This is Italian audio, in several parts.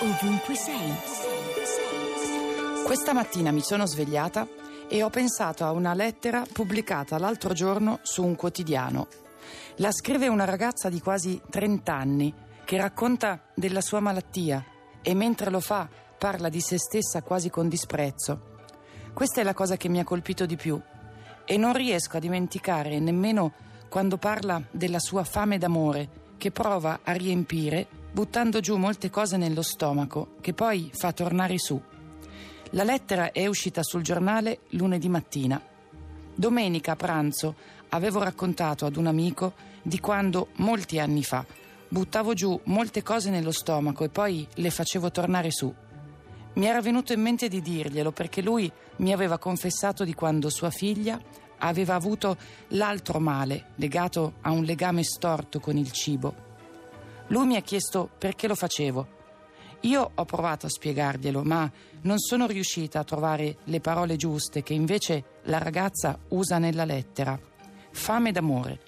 ovunque sei. Questa mattina mi sono svegliata e ho pensato a una lettera pubblicata l'altro giorno su un quotidiano. La scrive una ragazza di quasi 30 anni che racconta della sua malattia e mentre lo fa parla di se stessa quasi con disprezzo. Questa è la cosa che mi ha colpito di più e non riesco a dimenticare nemmeno quando parla della sua fame d'amore che prova a riempire buttando giù molte cose nello stomaco che poi fa tornare su. La lettera è uscita sul giornale lunedì mattina. Domenica a pranzo avevo raccontato ad un amico di quando, molti anni fa, buttavo giù molte cose nello stomaco e poi le facevo tornare su. Mi era venuto in mente di dirglielo perché lui mi aveva confessato di quando sua figlia aveva avuto l'altro male legato a un legame storto con il cibo. Lui mi ha chiesto perché lo facevo. Io ho provato a spiegarglielo, ma non sono riuscita a trovare le parole giuste che invece la ragazza usa nella lettera. Fame d'amore.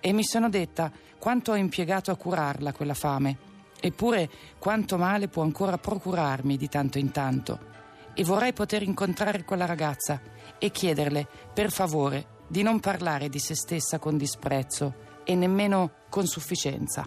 E mi sono detta quanto ho impiegato a curarla quella fame, eppure quanto male può ancora procurarmi di tanto in tanto e vorrei poter incontrare quella ragazza e chiederle, per favore, di non parlare di se stessa con disprezzo e nemmeno con sufficienza.